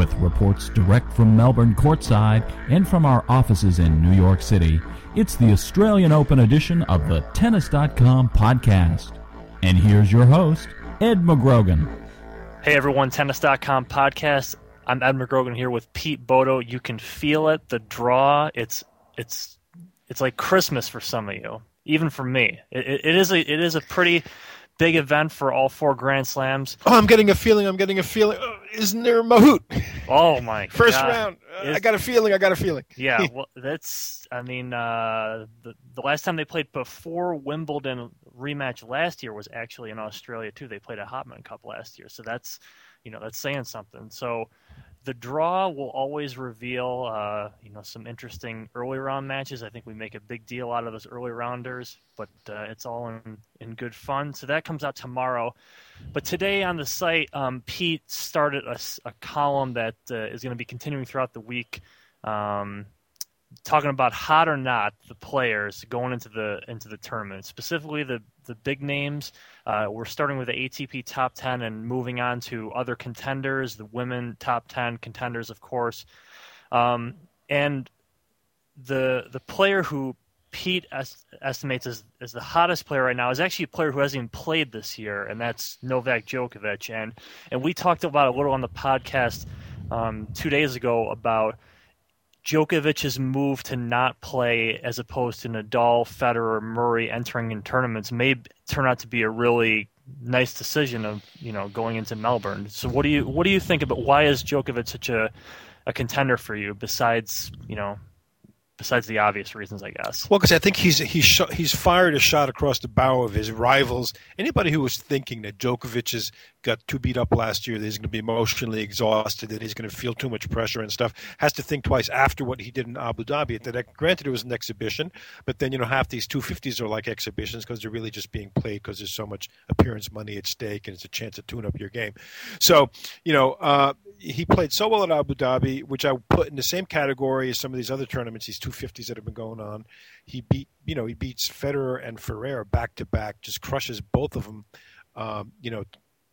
With reports direct from Melbourne courtside and from our offices in New York City, it's the Australian Open edition of the Tennis.com podcast. And here's your host, Ed McGrogan. Hey everyone, Tennis.com podcast. I'm Ed McGrogan here with Pete Bodo. You can feel it, the draw. It's it's it's like Christmas for some of you, even for me. It, it is a it is a pretty big event for all four Grand Slams. Oh, I'm getting a feeling. I'm getting a feeling. Oh, isn't there a Mahout? Oh my! First God. round. Uh, I got a feeling. I got a feeling. yeah, well, that's. I mean, uh, the the last time they played before Wimbledon rematch last year was actually in Australia too. They played a Hopman Cup last year, so that's, you know, that's saying something. So, the draw will always reveal, uh, you know, some interesting early round matches. I think we make a big deal out of those early rounders, but uh, it's all in in good fun. So that comes out tomorrow. But today on the site, um, Pete started a column that uh, is going to be continuing throughout the week. Um, talking about hot or not the players going into the into the tournament, specifically the the big names. Uh, we're starting with the ATP top ten and moving on to other contenders, the women top ten contenders, of course, um, and the the player who Pete es- estimates as, as the hottest player right now is actually a player who hasn't even played this year, and that's Novak Djokovic. And and we talked about a little on the podcast um, two days ago about Djokovic's move to not play as opposed to Nadal, Federer, Murray entering in tournaments may turn out to be a really nice decision of you know going into Melbourne. So what do you what do you think about why is Djokovic such a a contender for you besides you know besides the obvious reasons I guess. Well, because I think he's he's he's fired a shot across the bow of his rivals. Anybody who was thinking that Djokovic has got too beat up last year, that he's going to be emotionally exhausted, that he's going to feel too much pressure and stuff, has to think twice after what he did in Abu Dhabi. That granted it was an exhibition, but then you know half these 250s are like exhibitions because they're really just being played because there's so much appearance money at stake and it's a chance to tune up your game. So you know uh, he played so well at Abu Dhabi, which I put in the same category as some of these other tournaments, these 250s that have been going on. He beat, you know, he beats Federer and Ferrer back to back, just crushes both of them, um, you know,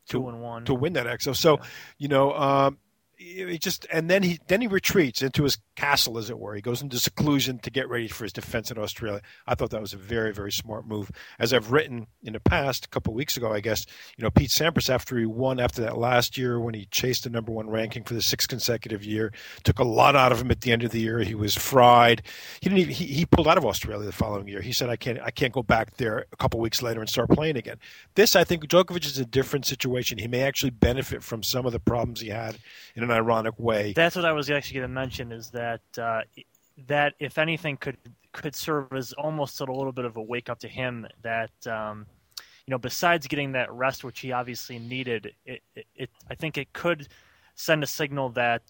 Two to, and one. to win that exo. So, you know, um, he just and then he then he retreats into his castle, as it were. He goes into seclusion to get ready for his defense in Australia. I thought that was a very very smart move. As I've written in the past, a couple weeks ago, I guess, you know, Pete Sampras after he won after that last year when he chased the number one ranking for the sixth consecutive year, took a lot out of him at the end of the year. He was fried. He didn't even, he, he pulled out of Australia the following year. He said, I can't I can't go back there a couple weeks later and start playing again. This I think Djokovic is a different situation. He may actually benefit from some of the problems he had in an ironic way. That's what I was actually going to mention is that uh, that if anything could could serve as almost a little bit of a wake up to him that um, you know besides getting that rest which he obviously needed it, it, it I think it could send a signal that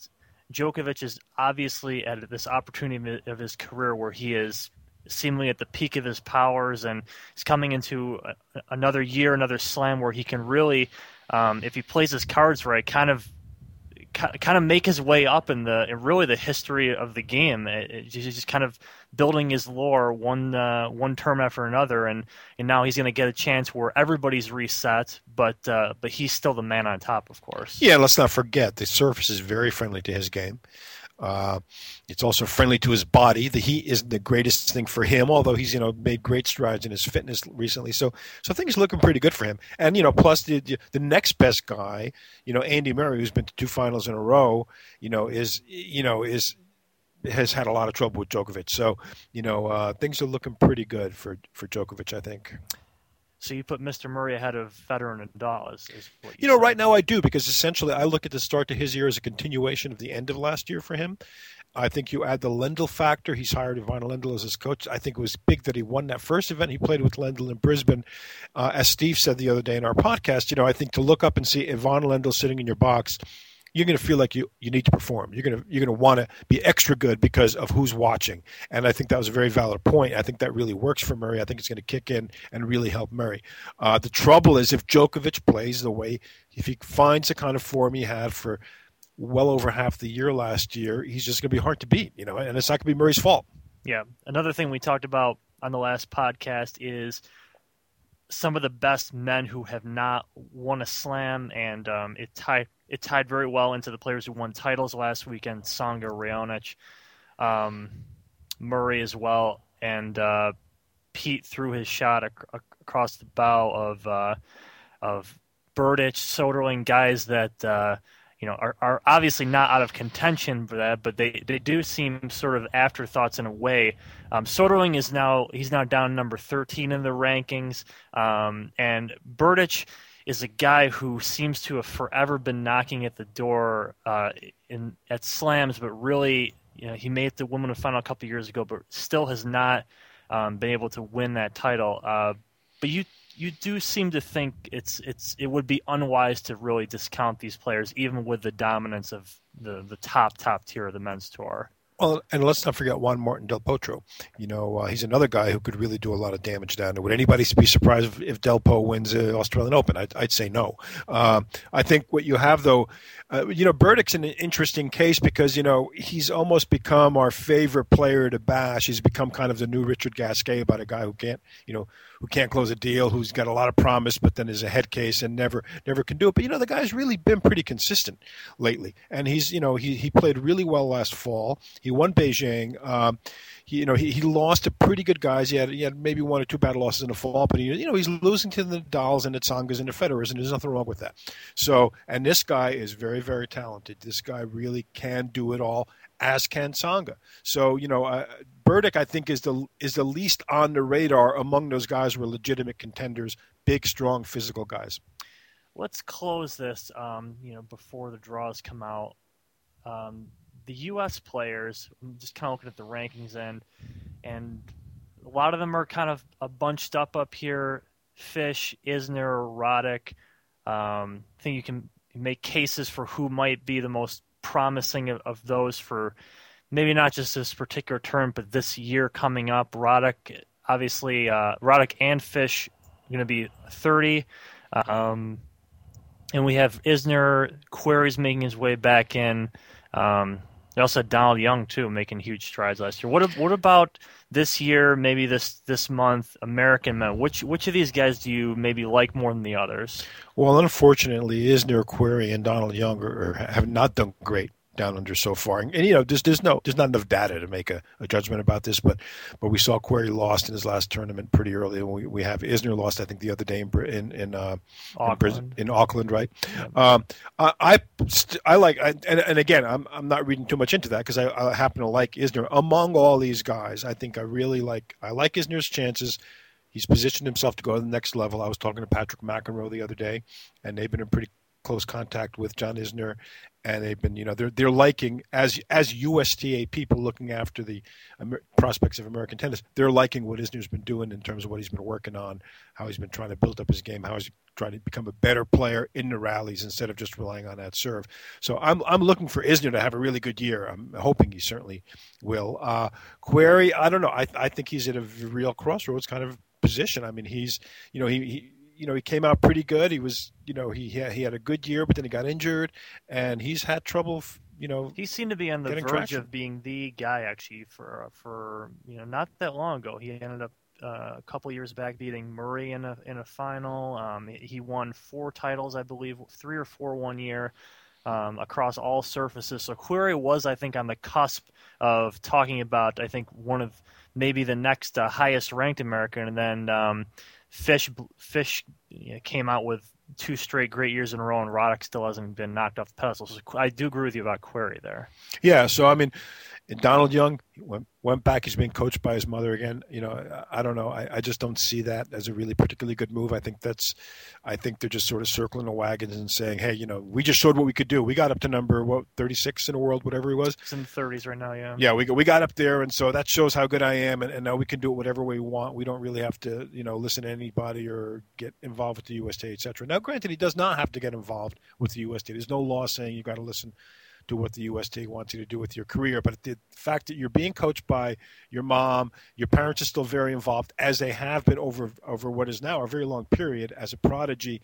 Djokovic is obviously at this opportunity of his career where he is seemingly at the peak of his powers and he's coming into another year another slam where he can really um, if he plays his cards right kind of kind of make his way up in the really the history of the game. He's just kind of building his lore one uh, one term after another, and and now he's going to get a chance where everybody's reset, but uh, but he's still the man on top, of course. Yeah, let's not forget the surface is very friendly to his game. Uh, it's also friendly to his body. The heat isn't the greatest thing for him, although he's you know made great strides in his fitness recently. So so things looking pretty good for him. And you know, plus the the next best guy, you know, Andy Murray, who's been to two finals in a row, you know, is you know is has had a lot of trouble with Djokovic. So you know, uh, things are looking pretty good for for Djokovic, I think. So you put Mr. Murray ahead of Federer and Nadal, is, is what you, You know, said. right now I do because essentially I look at the start to his year as a continuation of the end of last year for him. I think you add the Lendl factor. He's hired Ivan Lendl as his coach. I think it was big that he won that first event. He played with Lendl in Brisbane. Uh, as Steve said the other day in our podcast, you know, I think to look up and see Ivan Lendl sitting in your box, you're going to feel like you, you need to perform. You're going to you're going to want to be extra good because of who's watching. And I think that was a very valid point. I think that really works for Murray. I think it's going to kick in and really help Murray. Uh, the trouble is if Djokovic plays the way if he finds the kind of form he had for well over half the year last year, he's just going to be hard to beat. You know, and it's not going to be Murray's fault. Yeah. Another thing we talked about on the last podcast is some of the best men who have not won a slam, and um, it tied it tied very well into the players who won titles last weekend: Tsonga, Raonic, um, Murray as well, and uh, Pete threw his shot ac- across the bow of uh, of Berdych, Soderling, guys that uh, you know are, are obviously not out of contention for that, but they, they do seem sort of afterthoughts in a way. Um, Soderling is now he's now down number 13 in the rankings, um, and Berdych is a guy who seems to have forever been knocking at the door uh, in at slams, but really you know he made the Wimbledon final a couple years ago, but still has not um, been able to win that title. Uh, but you you do seem to think it's it's it would be unwise to really discount these players, even with the dominance of the the top top tier of the men's tour. Well, and let's not forget Juan Martin Del Potro. You know, uh, he's another guy who could really do a lot of damage down there. Would anybody be surprised if, if Del Po wins the Australian Open? I'd, I'd say no. Uh, I think what you have, though, uh, you know, Berdych's an interesting case because, you know, he's almost become our favorite player to bash. He's become kind of the new Richard Gasquet about a guy who can't, you know, who can't close a deal, who's got a lot of promise, but then is a head case and never never can do it. But you know, the guy's really been pretty consistent lately, and he's you know he he played really well last fall. He won Beijing. Um, he, you know, he, he lost to pretty good guys. He had, he had maybe one or two bad losses in the fall, but he, you know, he's losing to the Nadals and the Tsongas and the Federers, and there's nothing wrong with that. So, and this guy is very, very talented. This guy really can do it all, as can Tsonga. So, you know, uh, Berdych, I think, is the is the least on the radar among those guys who are legitimate contenders, big, strong, physical guys. Let's close this, um, you know, before the draws come out. Um, the U.S. players, I'm just kind of looking at the rankings and and a lot of them are kind of a bunched up up here. Fish, Isner, Roddick. Um, I think you can make cases for who might be the most promising of, of those for maybe not just this particular term, but this year coming up. Roddick, obviously, uh, Roddick and Fish going to be 30. Um, and we have Isner, Querrey's making his way back in. Um, they also had Donald Young too, making huge strides last year. What what about this year? Maybe this this month, American men. Which which of these guys do you maybe like more than the others? Well, unfortunately, Isner, Querrey, and Donald Young are, have not done great down under so far. And, and, you know, there's there's no there's not enough data to make a, a, judgment about this. But but we saw Querrey lost in his last tournament pretty early. And we, we have Isner lost, I think, the other day in in in, uh, Auckland. in, in Auckland, right? Yeah. Um, I I, st- I like I, and and again, I'm I'm not reading too much into that because I, I happen to like Isner among all these guys. I think I really like I like Isner's chances. He's positioned himself to go to the next level. I was talking to Patrick McEnroe the other day, and they've been in pretty close contact with John Isner, and they've been, you know, they're they're liking as as USTA people looking after the Amer- prospects of American tennis. They're liking what Isner's been doing in terms of what he's been working on, how he's been trying to build up his game, how he's trying to become a better player in the rallies instead of just relying on that serve. So I'm I'm looking for Isner to have a really good year. I'm hoping he certainly will. Uh, Querrey, I don't know. I I think he's at a real crossroads kind of position. I mean, he's you know he, he you know, he came out pretty good. He was, you know, he he had, a good year, but then he got injured, and he's had trouble. You know, he seemed to be on the verge traction. of being the guy actually for for you know not that long ago. He ended up uh, a couple years back beating Murray in a in a final. Um, he won four titles, I believe, three or four one year. Um, across all surfaces. So Querrey was, I think, on the cusp of talking about, I think, one of maybe the next uh, highest ranked American, and then um, Fish Fish you know, came out with two straight great years in a row, and Roddick still hasn't been knocked off the pedestal. So I do agree with you about Querrey there. Yeah, so I mean, Donald Young went, went back. He's being coached by his mother again. You know, I, I don't know. I, I, just don't see that as a really particularly good move. I think that's, I think they're just sort of circling the wagons and saying, hey, you know, we just showed what we could do. We got up to number what 36 in the world, whatever he was. It's in the 30s right now. Yeah. Yeah, we we got up there, and so that shows how good I am, and, and now we can do it whatever way we want. We don't really have to, you know, listen to anybody or get involved with the USTA, etc. Now, granted, he does not have to get involved with the USTA. There's no law saying you've got to listen to what the USTA wants you to do with your career. But the fact that you're being coached by your mom, your parents are still very involved, as they have been over over what is now a very long period as a prodigy.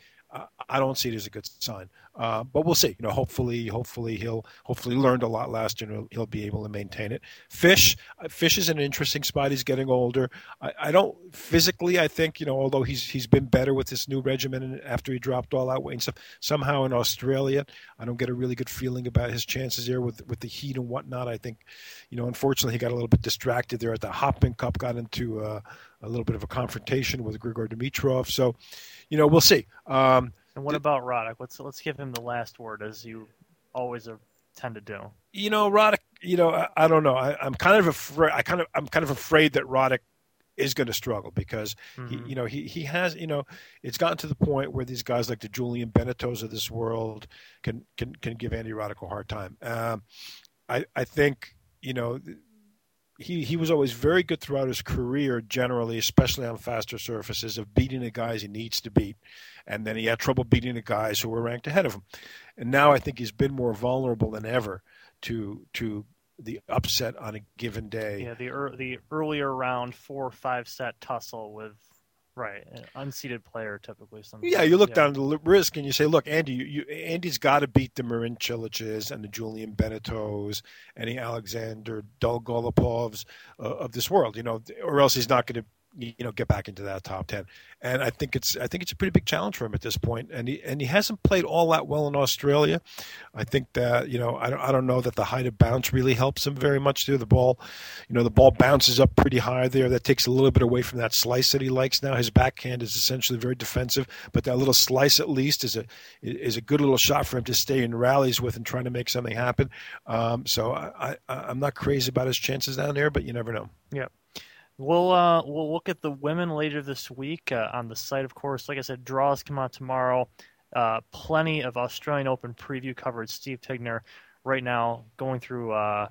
I don't see it as a good sign. Uh, but we'll see. You know, hopefully, hopefully he'll hopefully learned a lot last year and he'll, he'll be able to maintain it. Fish, uh, Fish is an interesting spot. He's getting older. I, I, don't physically. I think you know, although he's he's been better with this new regimen after he dropped all that weight and stuff. Somehow in Australia, I don't get a really good feeling about his chances there with with the heat and whatnot. I think, you know, unfortunately he got a little bit distracted there at the Hopman Cup. Got into uh, a little bit of a confrontation with Grigor Dimitrov. So, you know, we'll see. Um, and what about Roddick? Let's let's give him the last word, as you always tend to do. You know, Roddick. You know, I, I don't know. I, am kind of afraid. I kind of I'm kind of afraid that Roddick is going to struggle because mm-hmm. he, you know, he he has you know, it's gotten to the point where these guys like the Julien Benneteaus of this world can can can give Andy Roddick a hard time. Um, I I think you know he he was always very good throughout his career, generally, especially on faster surfaces, of beating the guys he needs to beat, and then he had trouble beating the guys who were ranked ahead of him. And now I think he's been more vulnerable than ever to to the upset on a given day. Yeah, the er, the earlier round four five set tussle with Right, an unseeded player typically. Sometimes. Yeah, you look yeah. down the risk and you say, "Look, Andy, you, you, Andy's got to beat the Marin and the Julien Benneteaus and the Alexander Dolgolopovs uh, of this world, you know, or else he's not going to you know get back into that top 10 and i think it's i think it's a pretty big challenge for him at this point. And he and he hasn't played all that well in australia. I think that you know i don't, I don't know that the height of bounce really helps him very much there. The ball you know the ball bounces up pretty high there. That takes a little bit away from that slice that he likes now. His backhand is essentially very defensive but that little slice at least is a is a good little shot for him to stay in rallies with and trying to make something happen. Um, so I, I i'm not crazy about his chances down there but you never know. Yeah We'll uh, we'll look at the women later this week uh, on the site. Of course, like I said, draws come out tomorrow. Uh, plenty of Australian Open preview coverage. Steve Tignor, right now, going through uh,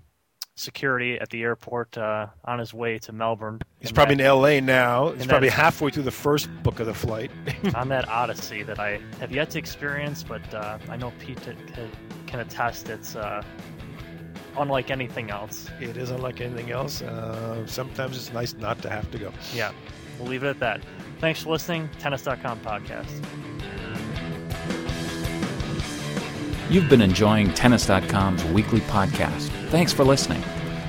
security at the airport uh, on his way to Melbourne. He's probably that, in LA now. He's probably that, halfway through the first book of the flight. on that odyssey that I have yet to experience, but uh, I know Pete can, can attest it's unlike anything else. It is unlike anything else. Uh, sometimes it's nice not to have to go. Yeah, we'll leave it at that. Thanks for listening. Tennis.com podcast. You've been enjoying Tennis.com's weekly podcast. Thanks for listening.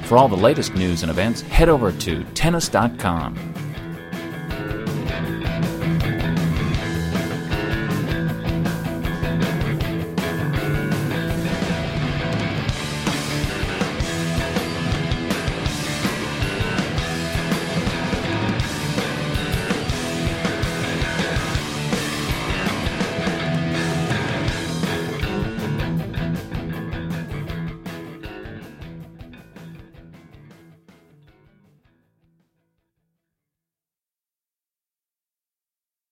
For all the latest news and events, head over to Tennis.com.